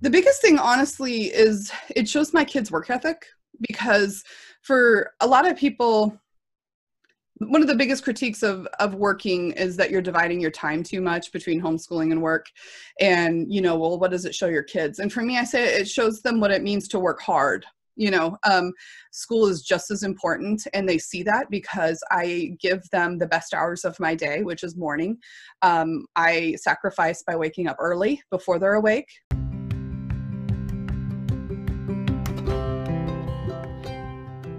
the biggest thing, honestly, is it shows my kids' work ethic because for a lot of people, one of the biggest critiques of of working is that you're dividing your time too much between homeschooling and work and you know well what does it show your kids? And for me i say it shows them what it means to work hard you know um, school is just as important and they see that because i give them the best hours of my day which is morning. Um, i sacrifice by waking up early before they're awake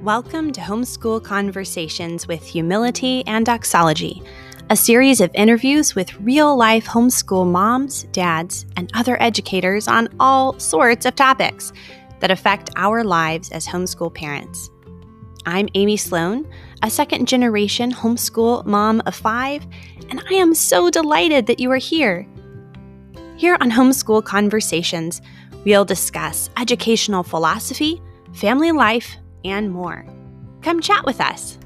Welcome to Homeschool Conversations with Humility and Doxology, a series of interviews with real life homeschool moms, dads, and other educators on all sorts of topics that affect our lives as homeschool parents. I'm Amy Sloan, a second generation homeschool mom of five, and I am so delighted that you are here. Here on Homeschool Conversations, we'll discuss educational philosophy, family life, and more. Come chat with us.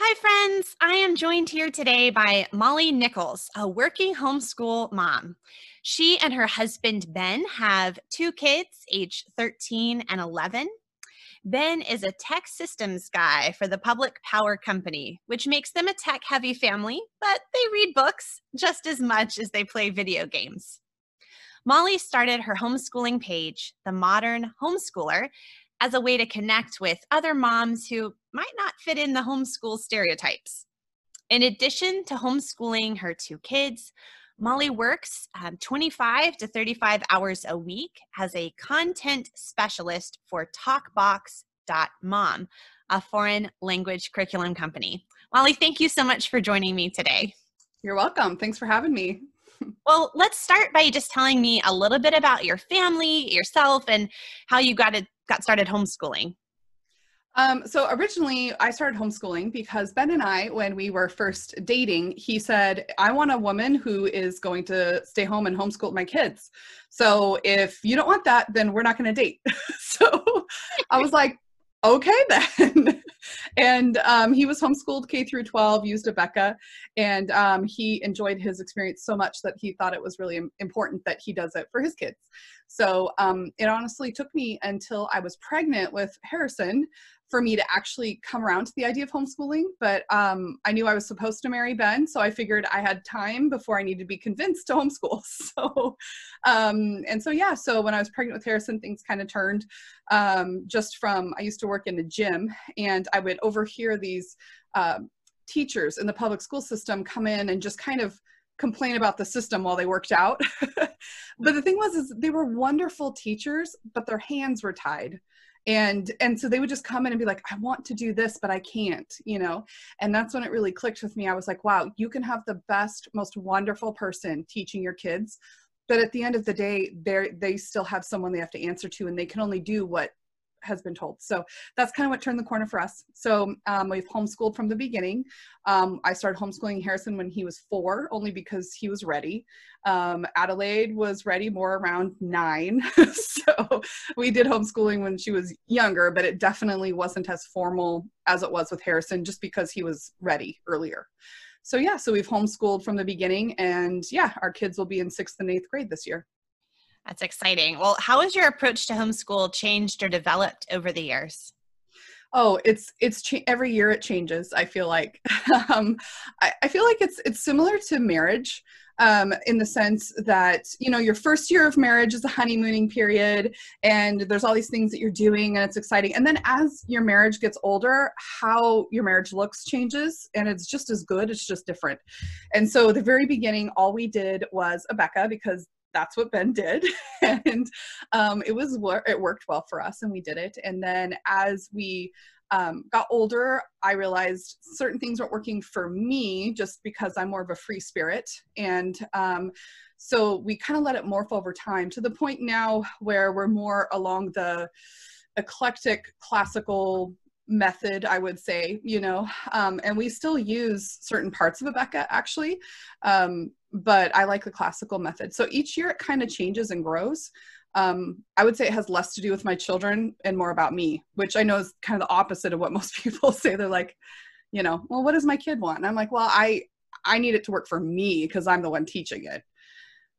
Hi, friends. I am joined here today by Molly Nichols, a working homeschool mom. She and her husband, Ben, have two kids, age 13 and 11. Ben is a tech systems guy for the Public Power Company, which makes them a tech heavy family, but they read books just as much as they play video games. Molly started her homeschooling page, The Modern Homeschooler, as a way to connect with other moms who might not fit in the homeschool stereotypes. In addition to homeschooling her two kids, Molly works um, 25 to 35 hours a week as a content specialist for TalkBox.mom, a foreign language curriculum company. Molly, thank you so much for joining me today. You're welcome. Thanks for having me. Well, let's start by just telling me a little bit about your family, yourself, and how you got it got started homeschooling. Um, so originally, I started homeschooling because Ben and I, when we were first dating, he said, "I want a woman who is going to stay home and homeschool my kids. So if you don't want that, then we're not going to date." so I was like, "Okay then." And um, he was homeschooled K through 12, used Abeka, and um, he enjoyed his experience so much that he thought it was really important that he does it for his kids. So um, it honestly took me until I was pregnant with Harrison for me to actually come around to the idea of homeschooling. But um, I knew I was supposed to marry Ben, so I figured I had time before I needed to be convinced to homeschool. So, um, and so yeah, so when I was pregnant with Harrison, things kind of turned um, just from I used to work in the gym, and I would overhear these uh, teachers in the public school system come in and just kind of complain about the system while they worked out. but the thing was is they were wonderful teachers, but their hands were tied and and so they would just come in and be like i want to do this but i can't you know? And that's when it really clicked with me. I was like wow you can have the best most wonderful person teaching your kids but at the end of the day they they still have someone they have to answer to and they can only do what has been told. So that's kind of what turned the corner for us. So um, we've homeschooled from the beginning. Um, I started homeschooling Harrison when he was four, only because he was ready. Um, Adelaide was ready more around nine. so we did homeschooling when she was younger, but it definitely wasn't as formal as it was with Harrison just because he was ready earlier. So yeah, so we've homeschooled from the beginning and yeah, our kids will be in sixth and eighth grade this year. That's exciting. Well, how has your approach to homeschool changed or developed over the years? Oh, it's it's cha- every year it changes. I feel like um, I, I feel like it's it's similar to marriage um, in the sense that you know your first year of marriage is a honeymooning period and there's all these things that you're doing and it's exciting and then as your marriage gets older how your marriage looks changes and it's just as good it's just different and so the very beginning all we did was Abeka because that's what Ben did. and um, it was, it worked well for us and we did it. And then as we um, got older, I realized certain things weren't working for me just because I'm more of a free spirit. And um, so we kind of let it morph over time to the point now where we're more along the eclectic classical method i would say you know um, and we still use certain parts of Abeka actually um, but i like the classical method so each year it kind of changes and grows um, i would say it has less to do with my children and more about me which i know is kind of the opposite of what most people say they're like you know well what does my kid want and i'm like well i I need it to work for me because I'm the one teaching it.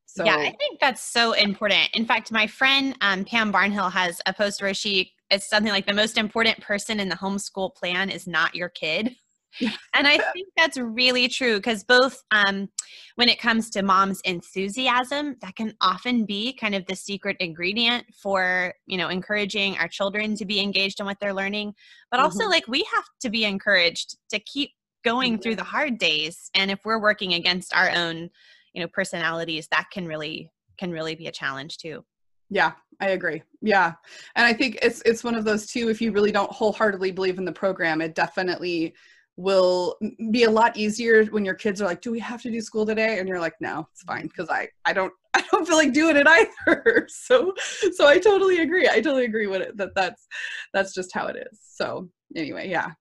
So yeah, I think that's so important. In fact, my friend um, Pam Barnhill has a post where she it's something like the most important person in the homeschool plan is not your kid. And I think that's really true because both um, when it comes to mom's enthusiasm, that can often be kind of the secret ingredient for you know encouraging our children to be engaged in what they're learning, but also mm-hmm. like we have to be encouraged to keep going through the hard days. And if we're working against our own you know personalities, that can really can really be a challenge too. Yeah, I agree. Yeah. And I think it's it's one of those too if you really don't wholeheartedly believe in the program, it definitely will be a lot easier when your kids are like, "Do we have to do school today?" and you're like, "No, it's fine because I I don't I don't feel like doing it either." so so I totally agree. I totally agree with it that that's that's just how it is. So anyway, yeah.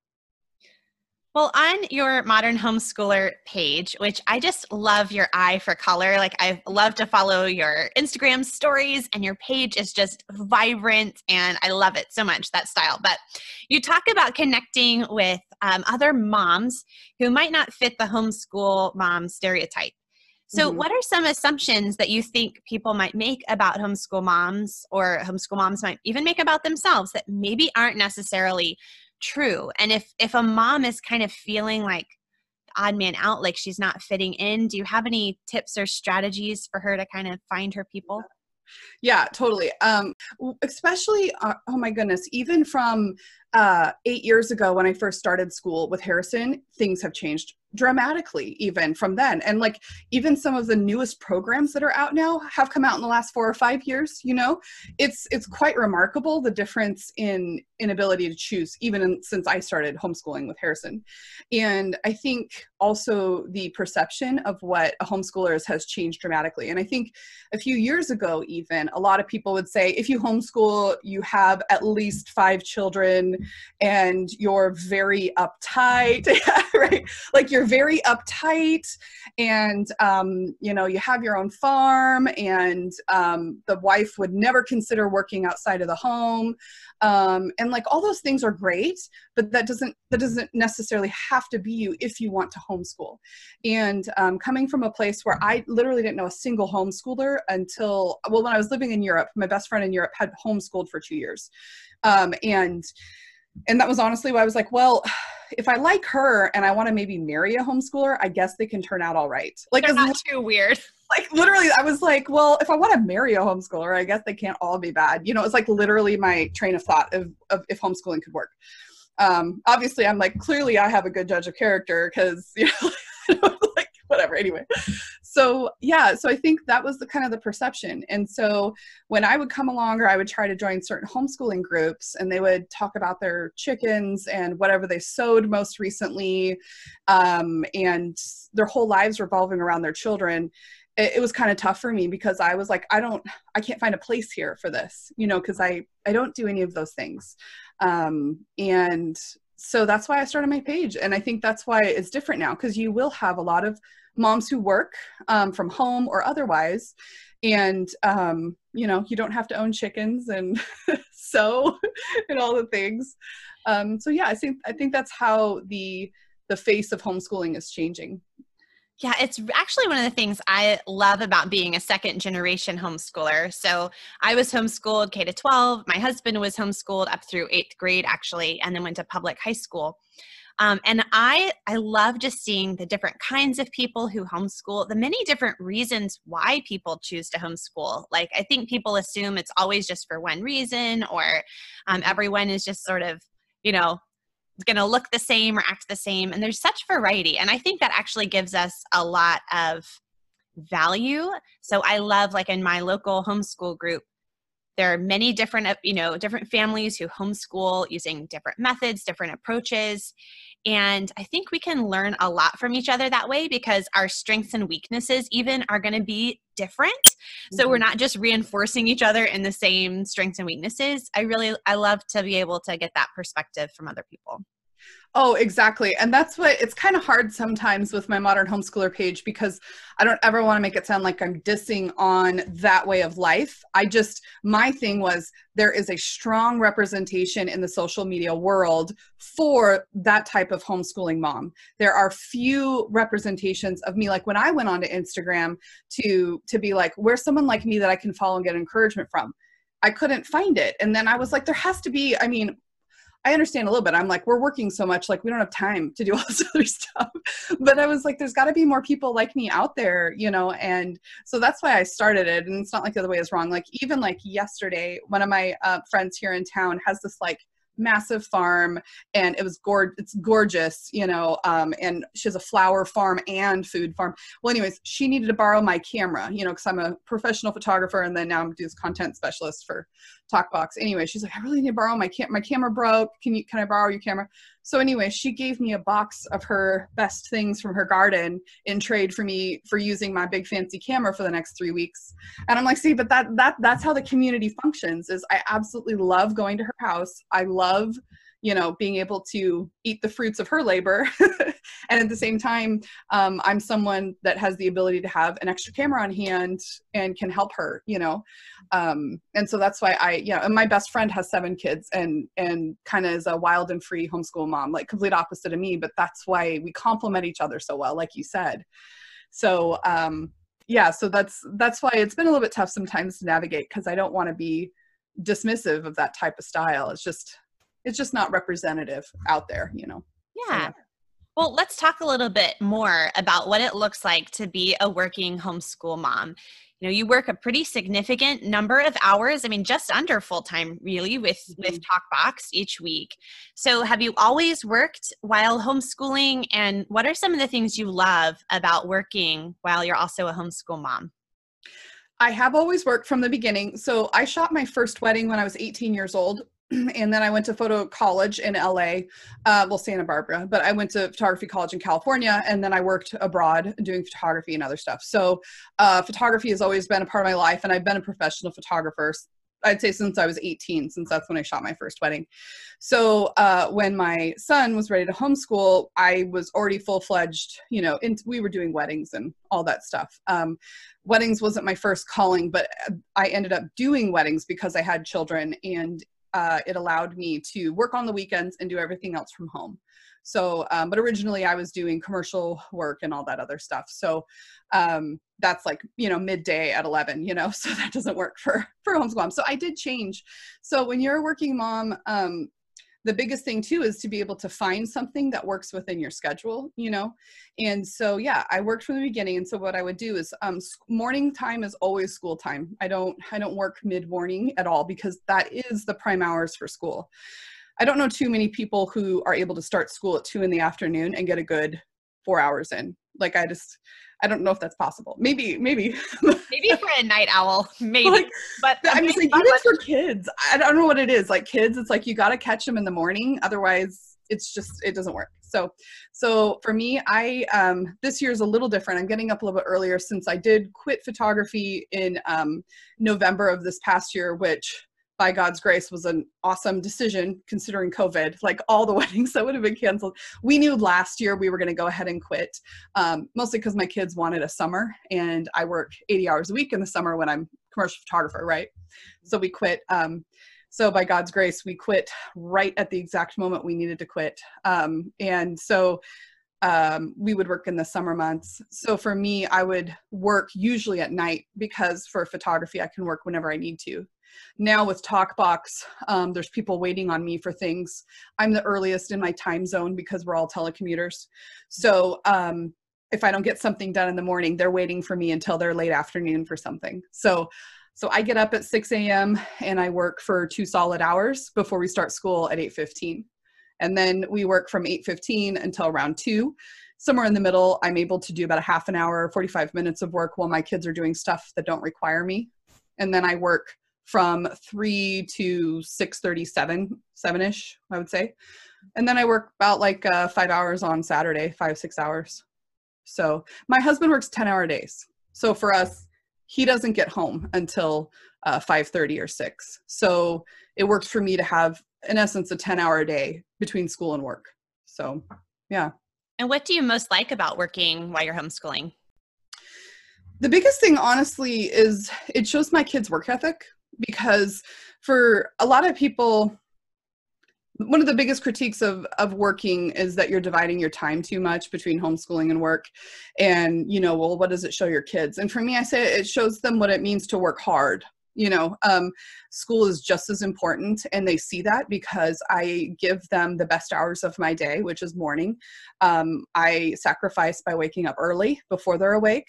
Well, on your modern homeschooler page, which I just love your eye for color. Like, I love to follow your Instagram stories, and your page is just vibrant, and I love it so much that style. But you talk about connecting with um, other moms who might not fit the homeschool mom stereotype. So, mm-hmm. what are some assumptions that you think people might make about homeschool moms or homeschool moms might even make about themselves that maybe aren't necessarily true and if if a mom is kind of feeling like odd man out like she's not fitting in do you have any tips or strategies for her to kind of find her people yeah totally. Um especially uh, oh my goodness even from uh, eight years ago when I first started school with Harrison, things have changed dramatically even from then. And like even some of the newest programs that are out now have come out in the last four or five years, you know, it's it's quite remarkable the difference in inability to choose, even in, since I started homeschooling with Harrison. And I think also the perception of what a homeschooler is has changed dramatically. And I think a few years ago, even a lot of people would say if you homeschool, you have at least five children and you're very uptight, right? Like you're very uptight and, um, you know, you have your own farm and um, the wife would never consider working outside of the home. Um, and like all those things are great, but that doesn't, that doesn't necessarily have to be you if you want to homeschool. And um, coming from a place where I literally didn't know a single homeschooler until, well, when I was living in Europe, my best friend in Europe had homeschooled for two years. Um, and and that was honestly why I was like, well, if I like her and I want to maybe marry a homeschooler, I guess they can turn out all right. Like, it's not too weird. Like literally, I was like, well, if I want to marry a homeschooler, I guess they can't all be bad. You know, it's like literally my train of thought of, of if homeschooling could work. Um, obviously, I'm like, clearly, I have a good judge of character because you know, like whatever. Anyway, so yeah so i think that was the kind of the perception. And so when i would come along or i would try to join certain homeschooling groups and they would talk about their chickens and whatever they sowed most recently um, and their whole lives revolving around their children it, it was kind of tough for me because i was like i don't i can't find a place here for this you know because i i don't do any of those things. Um, and so that's why I started my page. And I think that's why it's different now because you will have a lot of moms who work um, from home or otherwise. And um, you know you don't have to own chickens and sew and all the things. Um, so yeah i think i think that's how the the face of homeschooling is changing yeah, it's actually one of the things I love about being a second generation homeschooler. So I was homeschooled K to 12. My husband was homeschooled up through eighth grade, actually, and then went to public high school. Um, and I I love just seeing the different kinds of people who homeschool, the many different reasons why people choose to homeschool. Like I think people assume it's always just for one reason, or um, everyone is just sort of you know going to look the same or act the same. And there's such variety, and I think that actually gives us a lot of value. So I love like in my local homeschool group there are many different uh, you know different families who homeschool using different methods different approaches and i think we can learn a lot from each other that way because our strengths and weaknesses even are going to be different mm-hmm. so we're mm-hmm. not just reinforcing each other in the same strengths and weaknesses i really i love to be able to get that perspective from other people Oh, exactly. And that's what it's kind of hard sometimes with my modern homeschooler page because I don't ever want to make it sound like I'm dissing on that way of life. I just, my thing was there is a strong representation in the social media world for that type of homeschooling mom. There are few representations of me. Like when I went onto Instagram to, to be like, where's someone like me that I can follow and get encouragement from? I couldn't find it. And then I was like, there has to be, I mean, I understand a little bit. I'm like, we're working so much, like we don't have time to do all this other stuff. But I was like, there's got to be more people like me out there, you know. And so that's why I started it. And it's not like the other way is wrong. Like even like yesterday, one of my uh, friends here in town has this like massive farm and it was gor- it's gorgeous you know um, and she has a flower farm and food farm well anyways she needed to borrow my camera you know because i'm a professional photographer and then now i'm this content specialist for talkbox anyway she's like i really need to borrow my cam my camera broke. Can you can i borrow your camera? So anyway she gave me a box of her best things from her garden in trade for me for using my big fancy camera for the next three weeks. And i'm like see but that that that's how the community functions is i absolutely love going to her house. I love you know being able to eat the fruits of her labor. And at the same time um, i'm someone that has the ability to have an extra camera on hand and can help her you know um, and so that's why i yeah and my best friend has seven kids and and kind of is a wild and free homeschool mom like complete opposite of me but that's why we complement each other so well like you said so um yeah so that's that's why it's been a little bit tough sometimes to navigate because i don't want to be dismissive of that type of style it's just it's just not representative out there, you know. Yeah. So, well, let's talk a little bit more about what it looks like to be a working homeschool mom. You know, you work a pretty significant number of hours. I mean, just under full time, really, with mm-hmm. with TalkBox each week. So, have you always worked while homeschooling? And what are some of the things you love about working while you're also a homeschool mom? I have always worked from the beginning. So, I shot my first wedding when I was 18 years old and then I went to photo college in LA, uh, well, Santa Barbara, but I went to photography college in California, and then I worked abroad doing photography and other stuff. So, uh, photography has always been a part of my life, and I've been a professional photographer. I'd say since I was 18, since that's when I shot my first wedding. So uh, when my son was ready to homeschool, I was already full fledged. You know, and we were doing weddings and all that stuff. Um, weddings wasn't my first calling, but I ended up doing weddings because I had children, and uh, it allowed me to work on the weekends and do everything else from home. So, um, but originally I was doing commercial work and all that other stuff. So um, that's like, you know, midday at 11, you know, so that doesn't work for, for homeschool So I did change. So when you're a working mom, um, the biggest thing too is to be able to find something that works within your schedule you know? And so yeah i worked from the beginning. And so what i would do is um, morning time is always school time. I don't i don't work mid morning at all because that is the prime hours for school. I don't know too many people who are able to start school at two in the afternoon and get a good four hours in like i just I don't know if that's possible. Maybe, maybe. maybe for a night owl, maybe. Like, but I'm mean, like, even for kids, I don't know what it is. Like kids, it's like you got to catch them in the morning, otherwise, it's just it doesn't work. So, so for me, I um, this year is a little different. I'm getting up a little bit earlier since I did quit photography in um, November of this past year, which by God's grace was an awesome decision considering COVID, like all the weddings that would have been canceled. We knew last year we were going to go ahead and quit, um, mostly because my kids wanted a summer and I work 80 hours a week in the summer when I'm commercial photographer, right? So we quit. Um, so by God's grace, we quit right at the exact moment we needed to quit. Um, and so um, we would work in the summer months. So for me, I would work usually at night because for photography, I can work whenever I need to. Now with TalkBox, um, there's people waiting on me for things. I'm the earliest in my time zone because we're all telecommuters. So um, if I don't get something done in the morning, they're waiting for me until their late afternoon for something. So so I get up at 6 a.m. and I work for two solid hours before we start school at 8:15. And then we work from 8:15 until around 2 somewhere in the middle i'm able to do about a half an hour 45 minutes of work while my kids are doing stuff that don't require me and then i work from 3 to 6.37 7ish i would say. And then i work about like uh, five hours on saturday five six hours. So my husband works 10 hour days. So for us he doesn't get home until uh, 5.30 or 6 so it works for me to have in essence a 10 hour day between school and work. So, yeah. And what do you most like about working while you're homeschooling? The biggest thing, honestly, is it shows my kids' work ethic because for a lot of people, one of the biggest critiques of of working is that you're dividing your time too much between homeschooling and work and you know well what does it show your kids? And for me i say it shows them what it means to work hard you know um, school is just as important and they see that because i give them the best hours of my day which is morning. Um, i sacrifice by waking up early before they're awake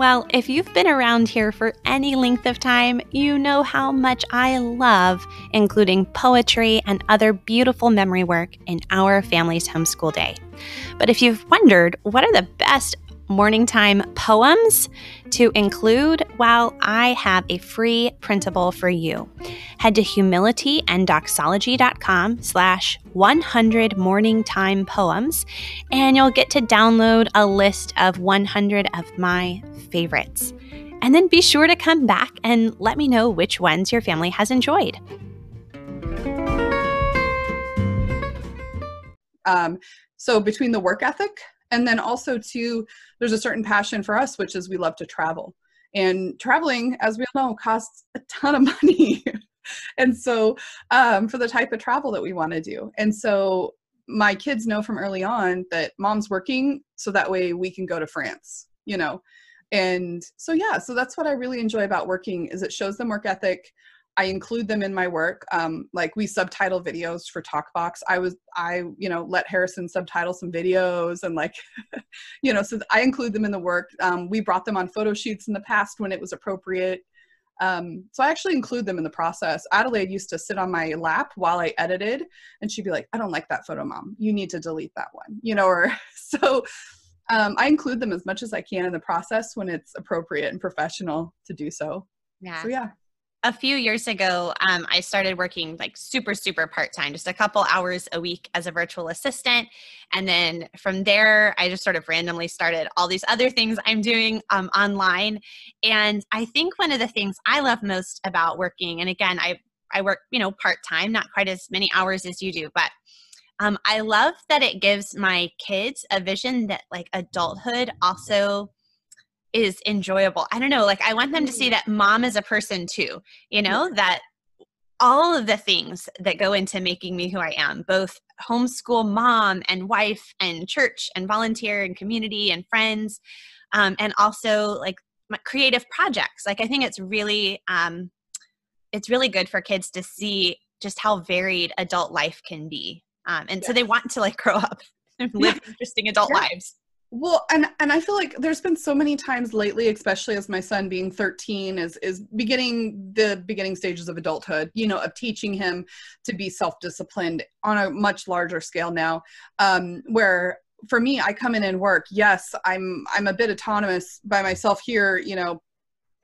Well, if you've been around here for any length of time, you know how much I love including poetry and other beautiful memory work in our family's homeschool day. But if you've wondered what are the best morning time poems to include, well, I have a free printable for you. Head to humilityanddoxology.com slash 100 morning time poems, and you'll get to download a list of 100 of my favorites. And then be sure to come back and let me know which ones your family has enjoyed. Um, so between the work ethic and then also too there's a certain passion for us which is we love to travel. And traveling as we all know costs a ton of money. And so um, for the type of travel that we want to do. And so my kids know from early on that mom's working so that way we can go to france you know? And so yeah so that's what i really enjoy about working is it shows them work ethic I include them in my work. Um, like we subtitle videos for TalkBox. I was I you know let Harrison subtitle some videos and like you know so I include them in the work. Um, we brought them on photo shoots in the past when it was appropriate. Um, so I actually include them in the process. Adelaide used to sit on my lap while I edited, and she'd be like, "I don't like that photo, mom. You need to delete that one." You know, or so. Um, I include them as much as I can in the process when it's appropriate and professional to do so. Yeah. So yeah a few years ago, um, I started working like super, super part time, just a couple hours a week as a virtual assistant. And then from there, I just sort of randomly started all these other things I'm doing um, online. And I think one of the things I love most about working, and again, I, I work, you know, part time, not quite as many hours as you do, but um, I love that it gives my kids a vision that like adulthood also is enjoyable. I don't know, like I want them to see mm. that mom is a person too, you know, that all of the things that go into making me who I am, both homeschool mom and wife and church and volunteer and community and friends, um, and also like creative projects. Like I think it's really, um, it's really good for kids to see just how varied adult life can be, um, and so they want to like grow up and live yeah. interesting adult yeah. lives well and and i feel like there's been so many times lately especially as my son being 13 is is beginning the beginning stages of adulthood you know of teaching him to be self-disciplined on a much larger scale now um where for me i come in and work. Yes i'm i'm a bit autonomous by myself here you know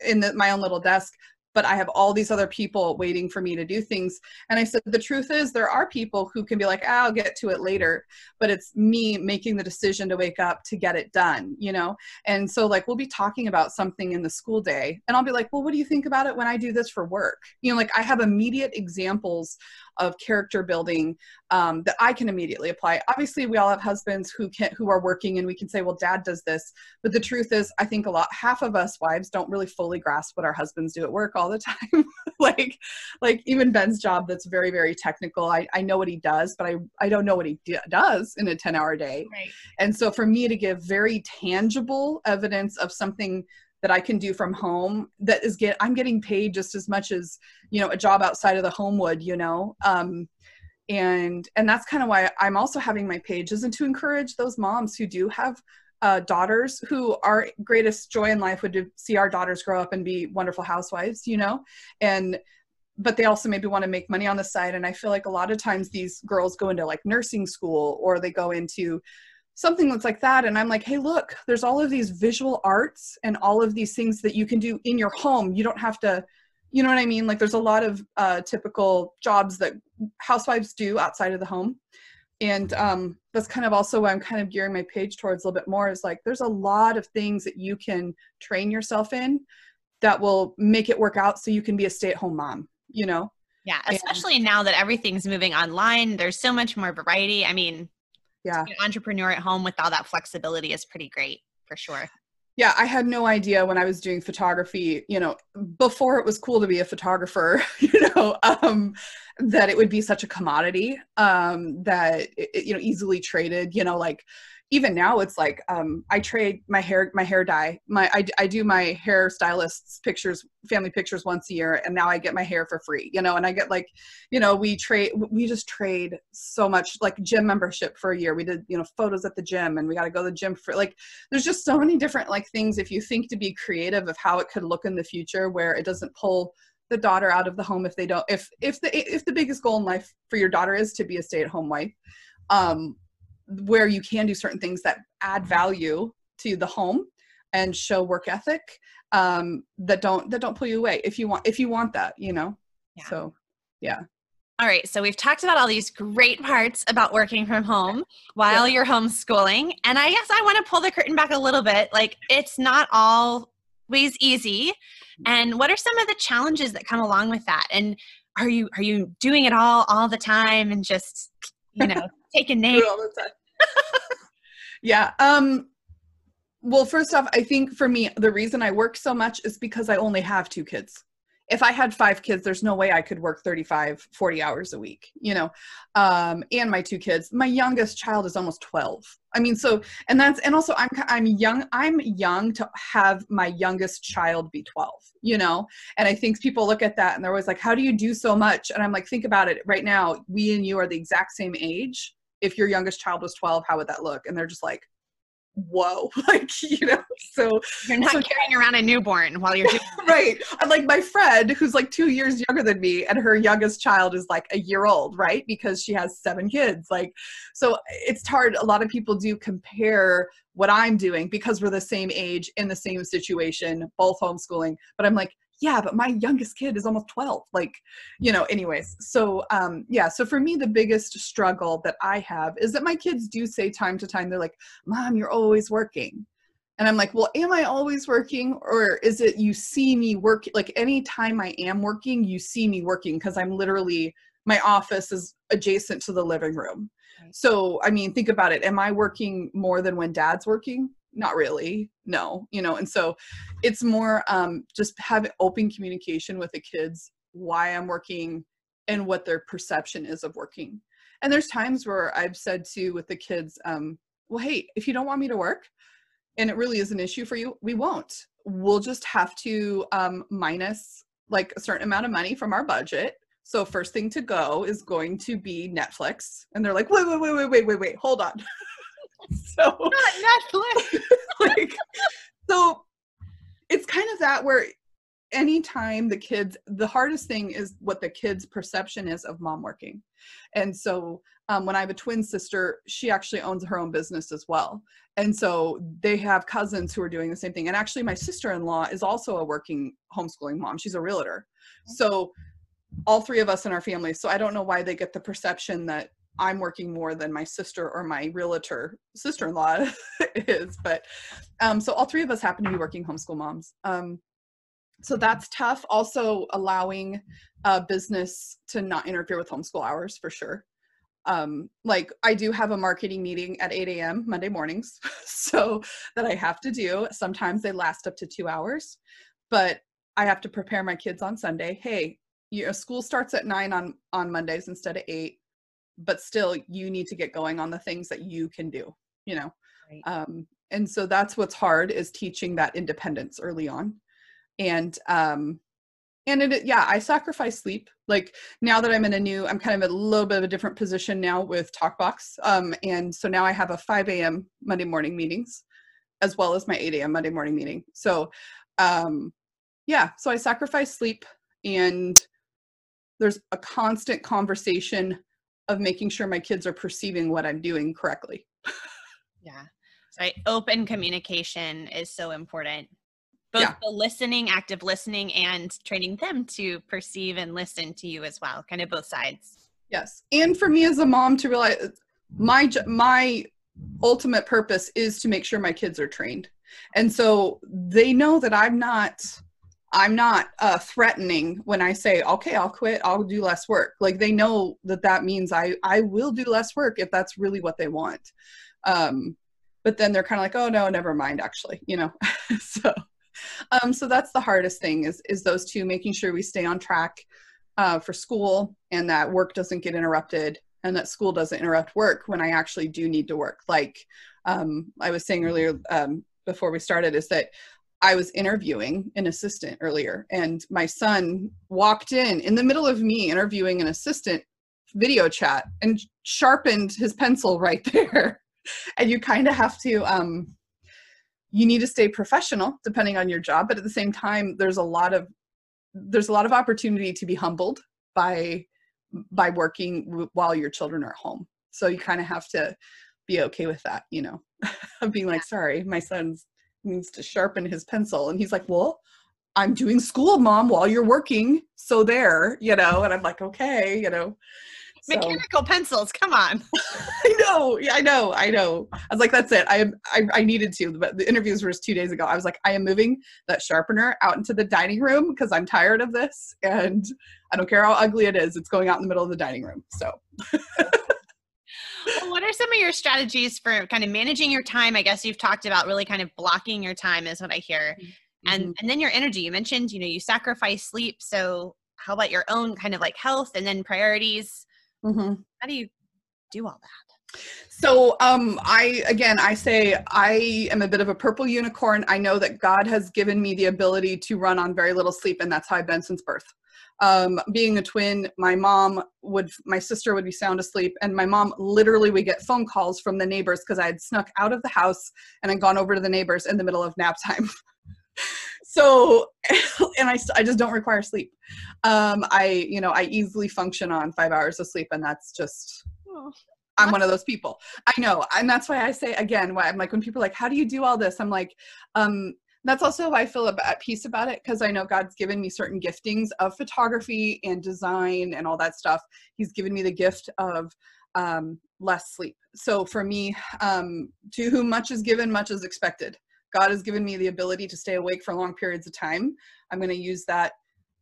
in the, my own little desk but I have all these other people waiting for me to do things. And I said, the truth is, there are people who can be like, ah, I'll get to it later, but it's me making the decision to wake up to get it done, you know? And so, like, we'll be talking about something in the school day, and I'll be like, well, what do you think about it when I do this for work? You know, like, I have immediate examples of character building um, that I can immediately apply. Obviously, we all have husbands who can who are working, and we can say, "Well, Dad does this," but the truth is, I think a lot half of us wives don't really fully grasp what our husbands do at work all the time. like, like even Ben's job that's very very technical. I I know what he does, but I I don't know what he d- does in a ten hour day. Right. And so for me to give very tangible evidence of something that I can do from home that is get I'm getting paid just as much as you know a job outside of the home would you know um, and and that's kind of why I'm also having my page isn't to encourage those moms who do have uh, daughters who our greatest joy in life would to see our daughters grow up and be wonderful housewives you know? And but they also maybe want to make money on the side and i feel like a lot of times these girls go into like nursing school or they go into something that's like that and i'm like hey look there's all of these visual arts and all of these things that you can do in your home. You don't have to you know what i mean? Like there's a lot of uh, typical jobs that housewives do outside of the home and um, that's kind of also why i'm kind of gearing my page towards a little bit more is like there's a lot of things that you can train yourself in that will make it work out so you can be a stay-at-home mom you know? Yeah especially and, now that everything's moving online there's so much more variety. I mean yeah. an entrepreneur at home with all that flexibility is pretty great for sure yeah i had no idea when i was doing photography you know before it was cool to be a photographer you know um, that it would be such a commodity um, that it, you know easily traded you know like even now it's like um, i trade my hair my hair dye my I, I do my hair stylist's pictures family pictures once a year and now i get my hair for free you know and i get like you know we trade we just trade so much like gym membership for a year. We did you know photos at the gym and we got to go to the gym for like there's just so many different like things if you think to be creative of how it could look in the future where it doesn't pull the daughter out of the home if they don't if if the if the biggest goal in life for your daughter is to be a stay-at-home wife um where you can do certain things that add value to the home and show work ethic um, that don't that don't pull you away if you want if you want that you know yeah. so yeah all right so we've talked about all these great parts about working from home while yeah. you're homeschooling and i guess i want to pull the curtain back a little bit like it's not always easy and what are some of the challenges that come along with that and are you are you doing it all all the time and just you know taking names all the time yeah. Um, well, first off, I think for me, the reason I work so much is because I only have two kids. If I had five kids, there's no way I could work 35, 40 hours a week, you know, um, and my two kids. My youngest child is almost 12. I mean, so, and that's, and also I'm, I'm young, I'm young to have my youngest child be 12, you know, and I think people look at that and they're always like, how do you do so much? And I'm like, think about it right now. We and you are the exact same age if your youngest child was 12 how would that look? And they're just like whoa. Like you know so you're not so, carrying around a newborn while you're doing right. And like my friend who's like two years younger than me and her youngest child is like a year old right? Because she has seven kids. Like so it's hard. A lot of people do compare what i'm doing because we're the same age in the same situation both homeschooling but i'm like yeah but my youngest kid is almost 12 like you know anyways so um yeah so for me the biggest struggle that i have is that my kids do say time to time they're like mom you're always working. And i'm like well am i always working or is it you see me work like anytime i am working you see me working because i'm literally my office is adjacent to the living room. So i mean think about it am i working more than when dad's working not really no you know and so it's more um, just have open communication with the kids why i'm working and what their perception is of working. And there's times where i've said to with the kids um, well hey if you don't want me to work and it really is an issue for you we won't. We'll just have to um, minus like a certain amount of money from our budget. So first thing to go is going to be netflix. And they're like wait wait wait wait wait wait wait hold on so not Netflix. like, so it's kind of that where anytime the kids the hardest thing is what the kids perception is of mom working. And so um, when i have a twin sister she actually owns her own business as well. And so they have cousins who are doing the same thing. And actually my sister-in-law is also a working homeschooling mom. She's a realtor. So all three of us in our family so i don't know why they get the perception that I'm working more than my sister or my realtor sister-in-law is. But um, so all three of us happen to be working homeschool moms. Um, so that's tough. Also allowing business to not interfere with homeschool hours for sure. Um, like I do have a marketing meeting at 8 a.m. Monday mornings, so that I have to do. Sometimes they last up to two hours, but I have to prepare my kids on Sunday. Hey, you know, school starts at nine on on Mondays instead of eight but still you need to get going on the things that you can do you know? Right. um, and so that's what's hard is teaching that independence early on. And um and it yeah i sacrifice sleep. Like now that i'm in a new i'm kind of a little bit of a different position now with talkbox um and so now i have a 5 a.m monday morning meetings as well as my 8 a.m monday morning meeting. So um yeah so i sacrifice sleep and there's a constant conversation of making sure my kids are perceiving what I'm doing correctly. yeah. Right. Open communication is so important. Both yeah. the listening, active listening, and training them to perceive and listen to you as well, kind of both sides. Yes. And for me as a mom to realize my my ultimate purpose is to make sure my kids are trained. And so they know that I'm not I'm not uh, threatening when I say, okay, I'll quit, I'll do less work. Like they know that that means I, I will do less work if that's really what they want. Um, but then they're kind of like, oh no, never mind, actually, you know? so, um, so that's the hardest thing is, is those two, making sure we stay on track uh, for school and that work doesn't get interrupted and that school doesn't interrupt work when I actually do need to work. Like um, I was saying earlier um, before we started is that I was interviewing an assistant earlier, and my son walked in in the middle of me interviewing an assistant video chat and sharpened his pencil right there. and you kind of have to, um, you need to stay professional depending on your job, but at the same time, there's a lot of there's a lot of opportunity to be humbled by by working while your children are at home. So you kind of have to be okay with that, you know, of being like, sorry, my son's needs to sharpen his pencil. And he's like, well, I'm doing school, mom, while you're working. So there, you know, and I'm like, okay, you know. So. Mechanical pencils, come on. I know. Yeah, I know. I know. I was like, that's it. I I, I needed to, but the interviews were just two days ago. I was like, I am moving that sharpener out into the dining room because I'm tired of this. And I don't care how ugly it is, it's going out in the middle of the dining room. So well, what are some of your strategies for kind of managing your time? I guess you've talked about really kind of blocking your time is what I hear. Mm-hmm. And and then your energy. You mentioned, you know, you sacrifice sleep. So how about your own kind of like health and then priorities? Mm-hmm. How do you do all that? So um I again I say I am a bit of a purple unicorn. I know that God has given me the ability to run on very little sleep and that's how I've been since birth um, being a twin, my mom would, my sister would be sound asleep, and my mom literally would get phone calls from the neighbors because I had snuck out of the house and had gone over to the neighbors in the middle of nap time. so, and I, I just don't require sleep. Um, I, you know, I easily function on five hours of sleep, and that's just. Oh. I'm one of those people. I know. And that's why I say again, why I'm like, when people are like, how do you do all this? I'm like, um, that's also why I feel at peace about it because I know God's given me certain giftings of photography and design and all that stuff. He's given me the gift of um, less sleep. So for me, um, to whom much is given, much is expected. God has given me the ability to stay awake for long periods of time. I'm going to use that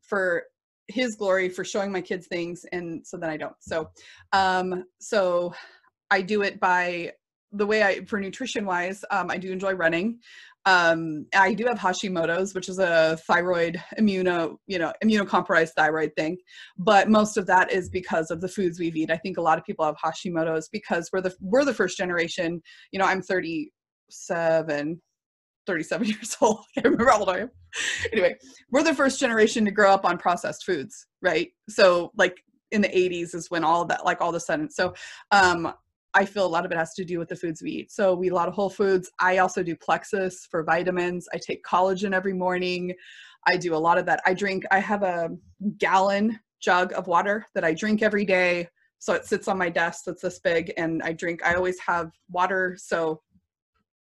for His glory, for showing my kids things, and so that I don't. So, um, so I do it by the way I, for nutrition wise, um, I do enjoy running. Um, I do have Hashimoto's, which is a thyroid immuno, you know, immunocompromised thyroid thing. But most of that is because of the foods we've eaten. I think a lot of people have Hashimoto's because we're the we're the first generation. You know, I'm 37, 37 years old. I remember how old I am. Anyway, we're the first generation to grow up on processed foods, right? So like in the 80s is when all that, like all of a sudden. So um, I feel a lot of it has to do with the foods we eat. So we eat a lot of whole foods. I also do plexus for vitamins. I take collagen every morning. I do a lot of that. I drink, I have a gallon jug of water that I drink every day. So it sits on my desk that's this big and I drink, I always have water. So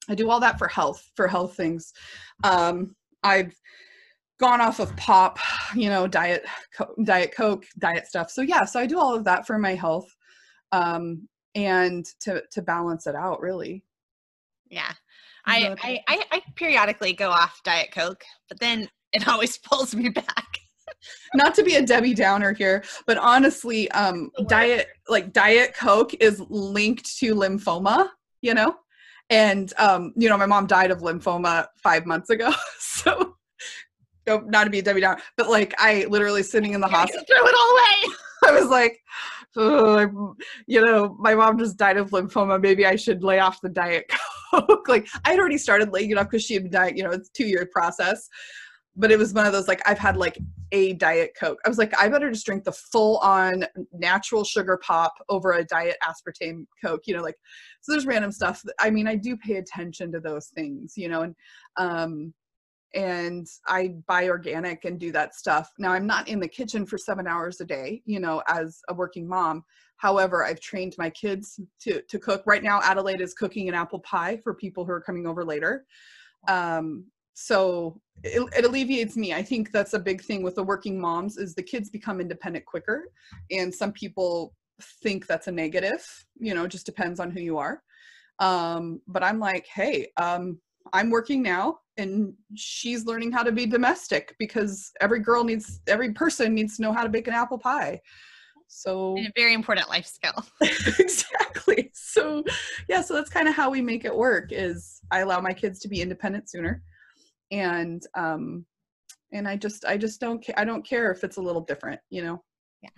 I do all that for health, for health things. Um, I've gone off of pop, you know, diet, co- diet Coke, diet stuff. So yeah, so I do all of that for my health. Um, and to to balance it out really. Yeah. I, I, I i periodically go off diet coke but then it always pulls me back. Not to be a debbie downer here but honestly um diet like diet coke is linked to lymphoma you know? And um you know my mom died of lymphoma five months ago so not to be a debbie downer but like i literally sitting in the hospital throw it all away. I was like oh, you know, my mom just died of lymphoma. Maybe I should lay off the diet coke. like I had already started laying it off because she had diet. You know, it's two year process. But it was one of those like I've had like a diet coke. I was like, I better just drink the full on natural sugar pop over a diet aspartame coke. You know, like so. There's random stuff. I mean, I do pay attention to those things. You know, and um, and I buy organic and do that stuff. Now I'm not in the kitchen for seven hours a day, you know, as a working mom. However, I've trained my kids to to cook. Right now, Adelaide is cooking an apple pie for people who are coming over later. Um, so it, it alleviates me. I think that's a big thing with the working moms is the kids become independent quicker, and some people think that's a negative. You know, just depends on who you are. Um, but I'm like, hey, um, I'm working now and she's learning how to be domestic because every girl needs every person needs to know how to bake an apple pie. So and a very important life skill. Exactly. So yeah so that's kind of how we make it work is i allow my kids to be independent sooner. And um and i just i just don't care i don't care if it's a little different you know? Yeah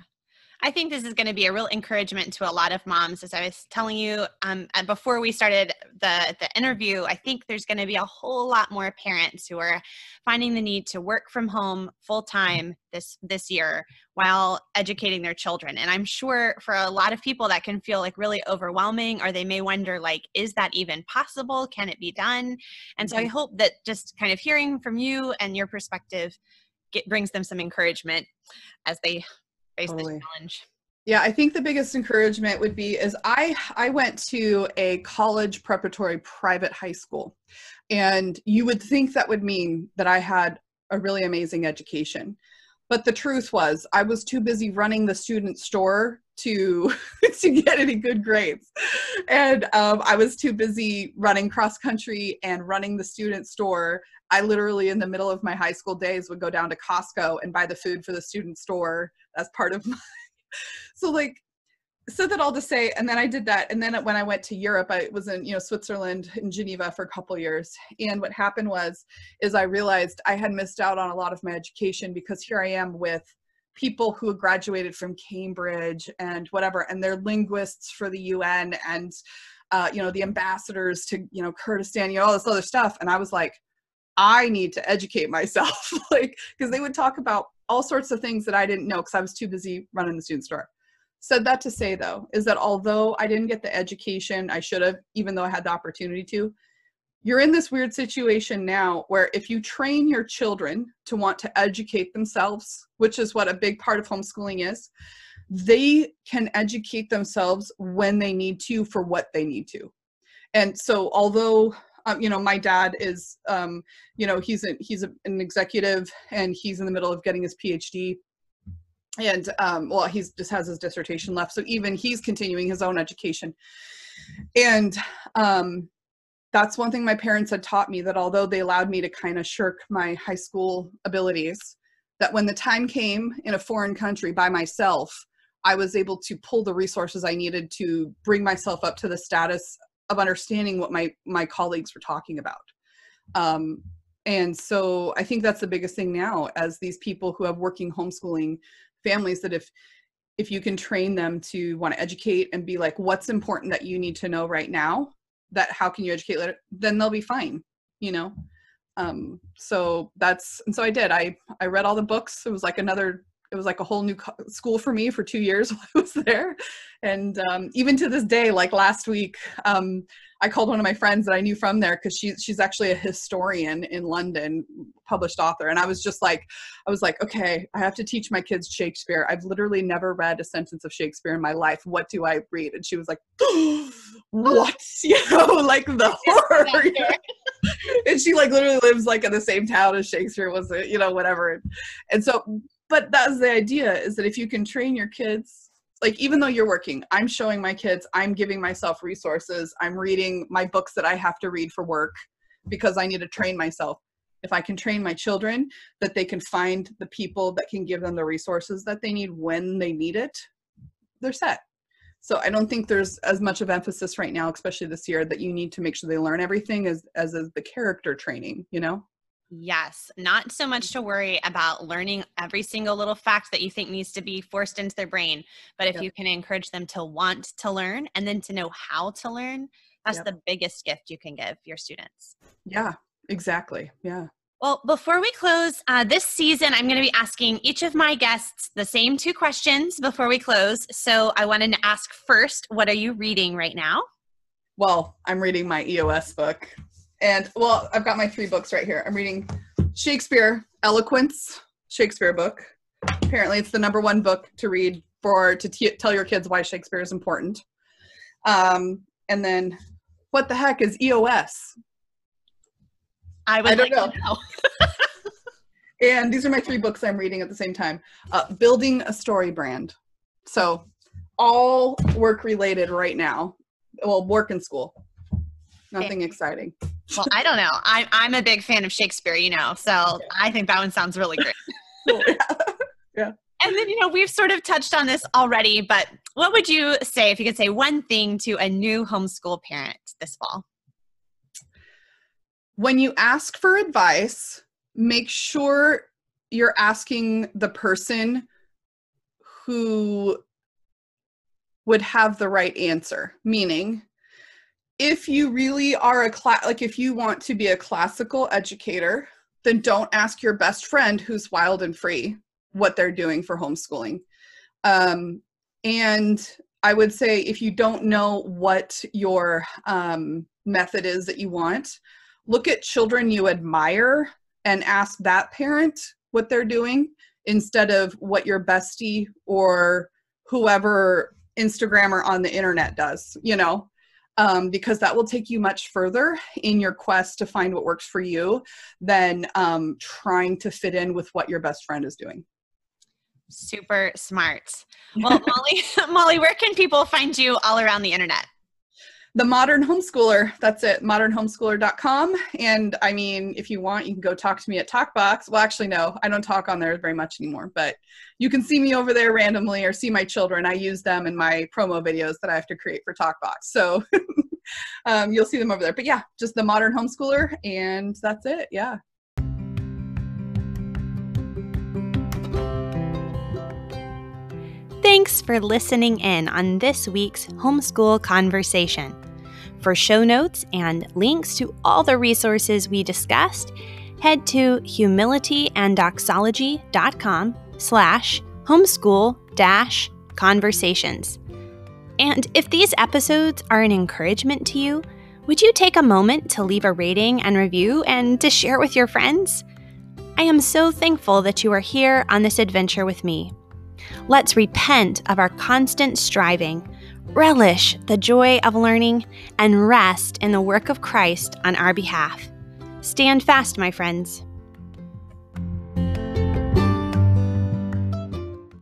I think this is going to be a real encouragement to a lot of moms. As I was telling you um, before we started the, the interview, I think there's going to be a whole lot more parents who are finding the need to work from home full time this this year while educating their children. And I'm sure for a lot of people that can feel like really overwhelming, or they may wonder like, is that even possible? Can it be done? And so I mm-hmm. hope that just kind of hearing from you and your perspective get, brings them some encouragement as they face totally. the challenge yeah i think the biggest encouragement would be is i i went to a college preparatory private high school and you would think that would mean that i had a really amazing education but the truth was i was too busy running the student store to to get any good grades and um, i was too busy running cross country and running the student store i literally in the middle of my high school days would go down to costco and buy the food for the student store as part of my so like so that all to say and then i did that and then when i went to europe i was in you know switzerland in geneva for a couple years and what happened was is i realized i had missed out on a lot of my education because here i am with people who graduated from cambridge and whatever and they're linguists for the un and uh, you know the ambassadors to you know kurdistan you know all this other stuff and i was like i need to educate myself like because they would talk about all sorts of things that I didn't know because I was too busy running the student store. Said that to say though, is that although I didn't get the education I should have, even though I had the opportunity to, you're in this weird situation now where if you train your children to want to educate themselves, which is what a big part of homeschooling is, they can educate themselves when they need to for what they need to. And so, although um, you know my dad is um, you know he's a, he's a, an executive and he's in the middle of getting his phd and um, well he's just has his dissertation left. So even he's continuing his own education. And um, that's one thing my parents had taught me that although they allowed me to kind of shirk my high school abilities that when the time came in a foreign country by myself i was able to pull the resources i needed to bring myself up to the status of understanding what my my colleagues were talking about. Um, and so i think that's the biggest thing now as these people who have working homeschooling families that if if you can train them to want to educate and be like what's important that you need to know right now? That how can you educate later? then they'll be fine you know? Um so that's and so i did. I i read all the books. It was like another it was like a whole new co- school for me for two years while I was there. And um, even to this day, like last week, um, I called one of my friends that I knew from there because she's she's actually a historian in London, published author. And I was just like, I was like, okay, I have to teach my kids Shakespeare. I've literally never read a sentence of Shakespeare in my life. What do I read? And she was like, what? You know, like the horror. and she like literally lives like in the same town as Shakespeare was, you know, whatever. And so but that's the idea is that if you can train your kids like even though you're working i'm showing my kids i'm giving myself resources i'm reading my books that i have to read for work because i need to train myself. If i can train my children that they can find the people that can give them the resources that they need when they need it they're set. So i don't think there's as much of emphasis right now especially this year that you need to make sure they learn everything as as is the character training you know Yes, not so much to worry about learning every single little fact that you think needs to be forced into their brain, but if yep. you can encourage them to want to learn and then to know how to learn, that's yep. the biggest gift you can give your students. Yeah, exactly. Yeah. Well, before we close uh, this season, I'm going to be asking each of my guests the same two questions before we close. So I wanted to ask first, what are you reading right now? Well, I'm reading my EOS book. And well, I've got my three books right here. I'm reading Shakespeare, Eloquence, Shakespeare book. Apparently, it's the number one book to read for to t- tell your kids why Shakespeare is important. Um, and then, what the heck is EOS? I would I don't like know. know. and these are my three books I'm reading at the same time. Uh, Building a Story Brand. So, all work related right now. Well, work and school. Nothing exciting. Well, I don't know. I'm I'm a big fan of Shakespeare, you know, so I think that one sounds really great. Cool, yeah. yeah. And then, you know, we've sort of touched on this already, but what would you say if you could say one thing to a new homeschool parent this fall? When you ask for advice, make sure you're asking the person who would have the right answer. Meaning, if you really are a class, like if you want to be a classical educator, then don't ask your best friend who's wild and free what they're doing for homeschooling. Um, and I would say if you don't know what your um, method is that you want, look at children you admire and ask that parent what they're doing instead of what your bestie or whoever Instagrammer on the internet does, you know, um, because that will take you much further in your quest to find what works for you than um, trying to fit in with what your best friend is doing. Super smart. Well, Molly, Molly, where can people find you all around the internet? The modern homeschooler. That's it modernhomeschooler.com and i mean if you want you can go talk to me at talkbox. Well actually no i don't talk on there very much anymore but you can see me over there randomly or see my children. I use them in my promo videos that i have to create for talkbox. So um, you'll see them over there. But yeah just the modern homeschooler and that's it yeah. Thanks for listening in on this week's Homeschool Conversation. For show notes and links to all the resources we discussed, head to humilityanddoxology.com slash homeschool dash conversations. And if these episodes are an encouragement to you, would you take a moment to leave a rating and review and to share with your friends? I am so thankful that you are here on this adventure with me. Let's repent of our constant striving, relish the joy of learning, and rest in the work of Christ on our behalf. Stand fast, my friends.